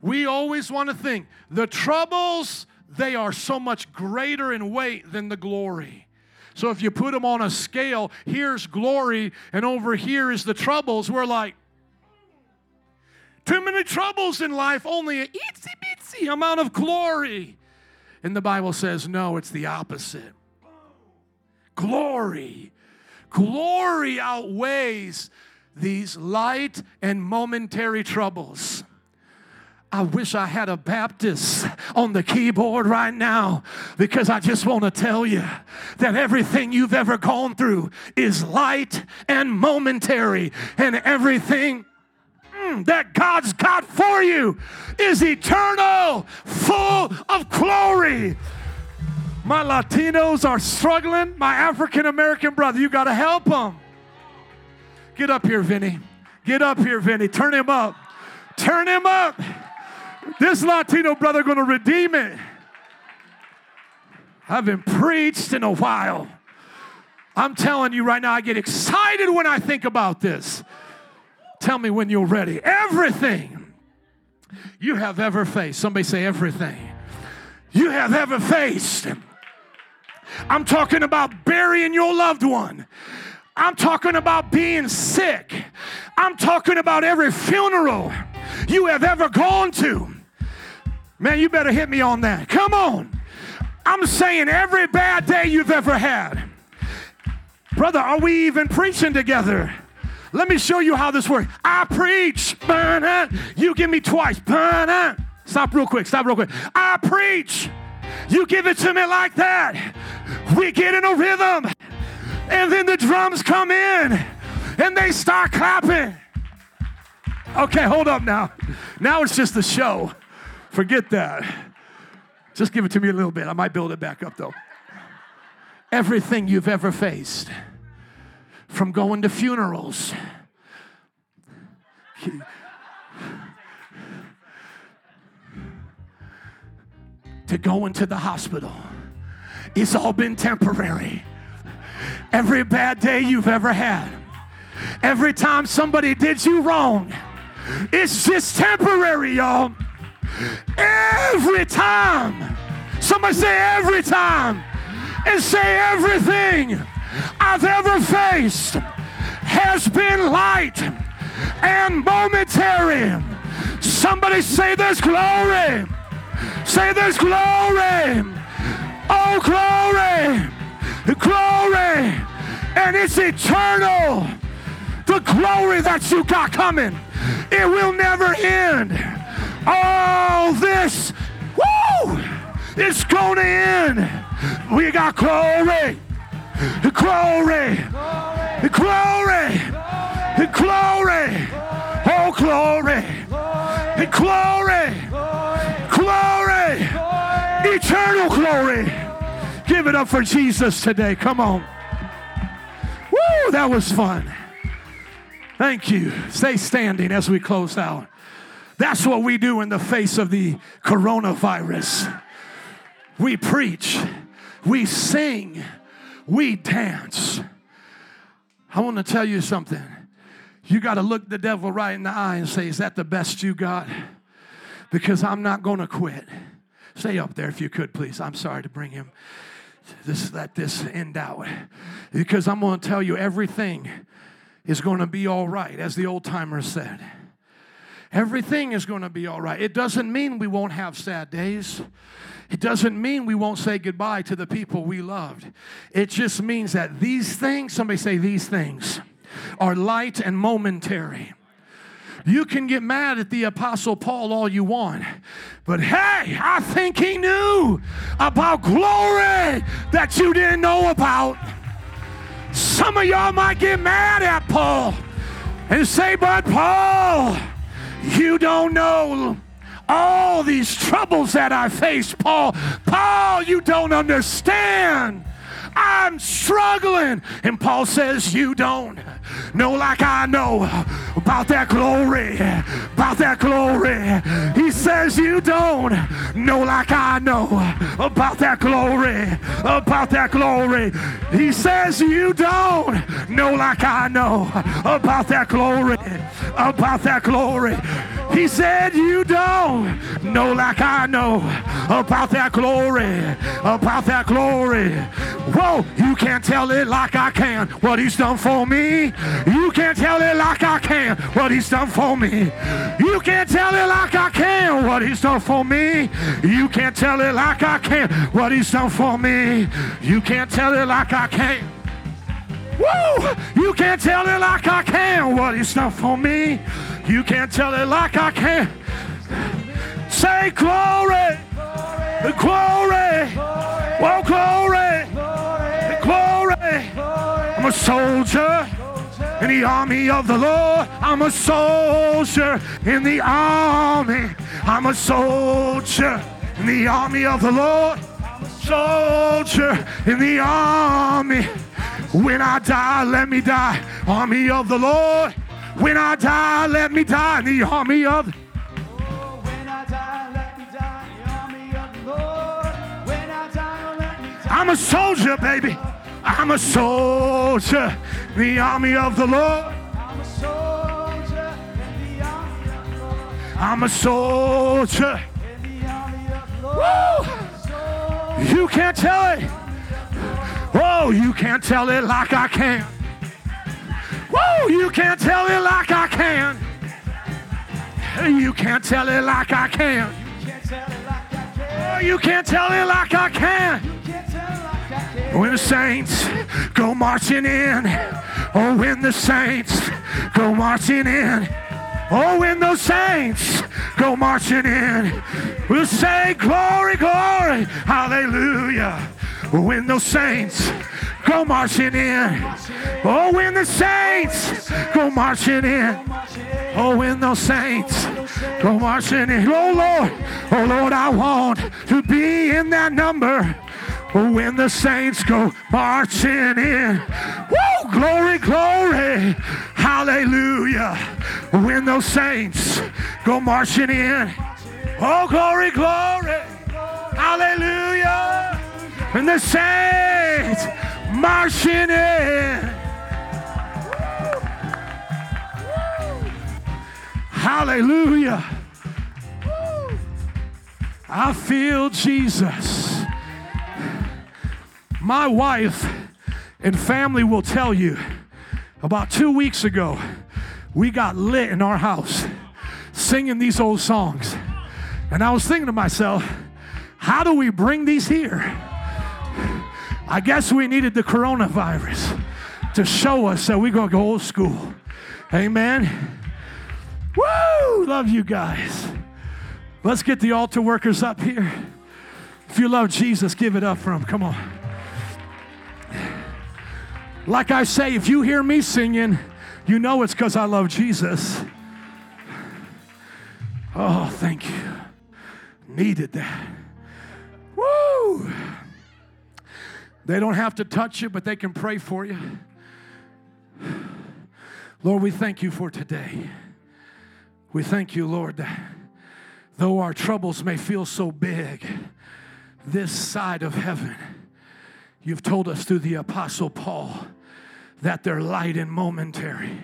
we always want to think the troubles, they are so much greater in weight than the glory. So if you put them on a scale, here's glory, and over here is the troubles, we're like, too many troubles in life, only an itsy bitsy amount of glory. And the Bible says, no, it's the opposite. Glory. Glory outweighs these light and momentary troubles. I wish I had a Baptist on the keyboard right now because I just want to tell you that everything you've ever gone through is light and momentary, and everything that God's got for you is eternal, full of glory. My Latinos are struggling. My African American brother, you got to help them. Get up here, Vinny. Get up here, Vinny. Turn him up. Turn him up. This Latino brother going to redeem it. I haven't preached in a while. I'm telling you right now, I get excited when I think about this. Tell me when you're ready. Everything you have ever faced. Somebody say everything you have ever faced. I'm talking about burying your loved one. I'm talking about being sick. I'm talking about every funeral you have ever gone to. Man, you better hit me on that. Come on. I'm saying every bad day you've ever had. Brother, are we even preaching together? Let me show you how this works. I preach. You give me twice. Stop real quick. Stop real quick. I preach. You give it to me like that. We get in a rhythm. And then the drums come in and they start clapping. Okay, hold up now. Now it's just the show. Forget that. Just give it to me a little bit. I might build it back up though. Everything you've ever faced from going to funerals. to going to the hospital. It's all been temporary. Every bad day you've ever had, every time somebody did you wrong, it's just temporary, y'all. Every time. Somebody say every time. And say everything I've ever faced has been light and momentary. Somebody say there's glory. Say there's glory. Oh, glory. Glory. And it's eternal. The glory that you got coming, it will never end. All this, woo, it's going to end. We got glory. Glory. Glory. Glory. Oh, glory. Glory. Glory. Eternal glory. Give it up for Jesus today. Come on. Woo, that was fun. Thank you. Stay standing as we close out. That's what we do in the face of the coronavirus. We preach, we sing, we dance. I want to tell you something. You got to look the devil right in the eye and say, Is that the best you got? Because I'm not going to quit. Stay up there if you could, please. I'm sorry to bring him. Just let this end out. Because I'm going to tell you everything is going to be all right, as the old timer said. Everything is going to be all right. It doesn't mean we won't have sad days. It doesn't mean we won't say goodbye to the people we loved. It just means that these things, somebody say these things, are light and momentary. You can get mad at the Apostle Paul all you want, but hey, I think he knew about glory that you didn't know about. Some of y'all might get mad at Paul and say, But Paul, you don't know all these troubles that I face, Paul. Paul, you don't understand. I'm struggling. And Paul says, You don't know like I know about that glory, about that glory. He says, You don't know like I know about that glory, about that glory. He says, You don't know like I know about that glory, about that glory. He said, You don't know like I know about that glory, about that glory. Whoa, you can't tell it like I can what He's done for me. You can't tell it like I can what He's done for me. You can't tell it like I can what He's done for me. You can't tell it like I can what He's done for me. You can't tell it like I can. Woo! You can't tell it like I can what He's done for me. You can't tell it like I can. Say glory, the glory, well glory, the glory. I'm a soldier in the army of the Lord. I'm a soldier in the army. I'm a soldier in the army of the Lord. I'm a soldier in the army. When I die, let me die. Army of the Lord. When I die, let me die in the army of the Lord. When oh, I'm a soldier, baby. I'm a soldier in the army of the Lord. I'm a soldier in the army of the Lord. I'm a soldier in the army of the Lord. Woo! You can't tell it. Oh, you can't tell it like I can. You can't tell it like I can. You can't tell it like I can. Oh, you can't tell it like I can. When the saints go marching in, oh, when the saints go marching in, oh, when those saints go marching in, we'll say, Glory, glory, hallelujah. When those saints go marching in. Oh, when the saints go marching in. Oh, when those saints go marching in. Oh, Lord. Oh, Lord, I want to be in that number. Oh, when the saints go marching in. Woo! Glory, glory. Hallelujah. When those saints go marching in. Oh, glory, glory. Hallelujah. When the saints marching in. Hallelujah. I feel Jesus. My wife and family will tell you about two weeks ago, we got lit in our house singing these old songs. And I was thinking to myself, how do we bring these here? I guess we needed the coronavirus to show us that we're going to go old school. Amen. Woo! Love you guys. Let's get the altar workers up here. If you love Jesus, give it up for them. Come on. Like I say, if you hear me singing, you know it's because I love Jesus. Oh, thank you. Needed that. Woo! They don't have to touch you, but they can pray for you. Lord, we thank you for today. We thank you, Lord, that though our troubles may feel so big, this side of heaven, you've told us through the Apostle Paul that they're light and momentary.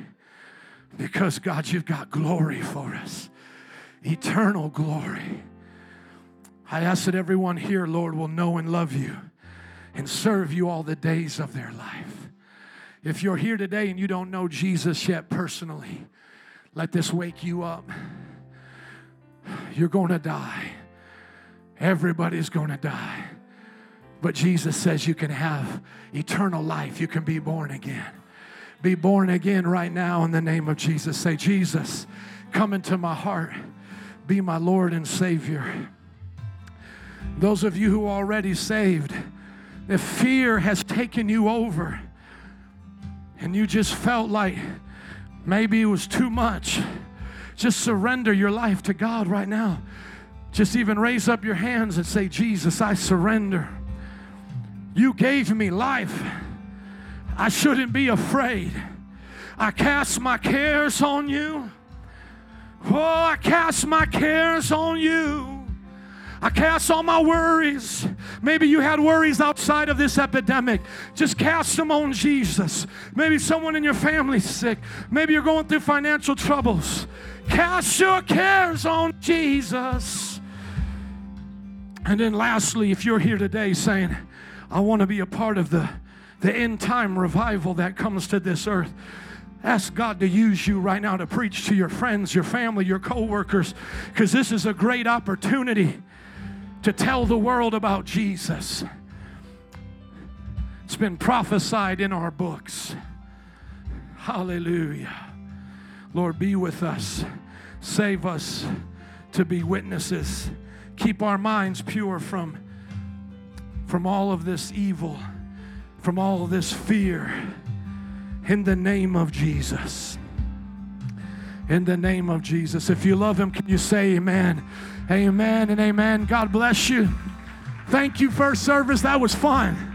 Because, God, you've got glory for us, eternal glory. I ask that everyone here, Lord, will know and love you and serve you all the days of their life. If you're here today and you don't know Jesus yet personally, let this wake you up. You're going to die. Everybody's going to die. But Jesus says you can have eternal life. You can be born again. Be born again right now in the name of Jesus. Say, Jesus, come into my heart. Be my Lord and Savior. Those of you who are already saved, if fear has taken you over and you just felt like maybe it was too much, just surrender your life to God right now. Just even raise up your hands and say, Jesus, I surrender. You gave me life. I shouldn't be afraid. I cast my cares on you. Oh, I cast my cares on you. I cast all my worries. Maybe you had worries outside of this epidemic. Just cast them on Jesus. Maybe someone in your family's sick. Maybe you're going through financial troubles. Cast your cares on Jesus. And then, lastly, if you're here today saying, I want to be a part of the, the end time revival that comes to this earth, Ask God to use you right now to preach to your friends, your family, your coworkers, because this is a great opportunity to tell the world about Jesus. It's been prophesied in our books. Hallelujah. Lord, be with us. Save us to be witnesses. Keep our minds pure from, from all of this evil, from all of this fear. In the name of Jesus. In the name of Jesus. If you love Him, can you say amen? Amen and amen. God bless you. Thank you, first service. That was fun.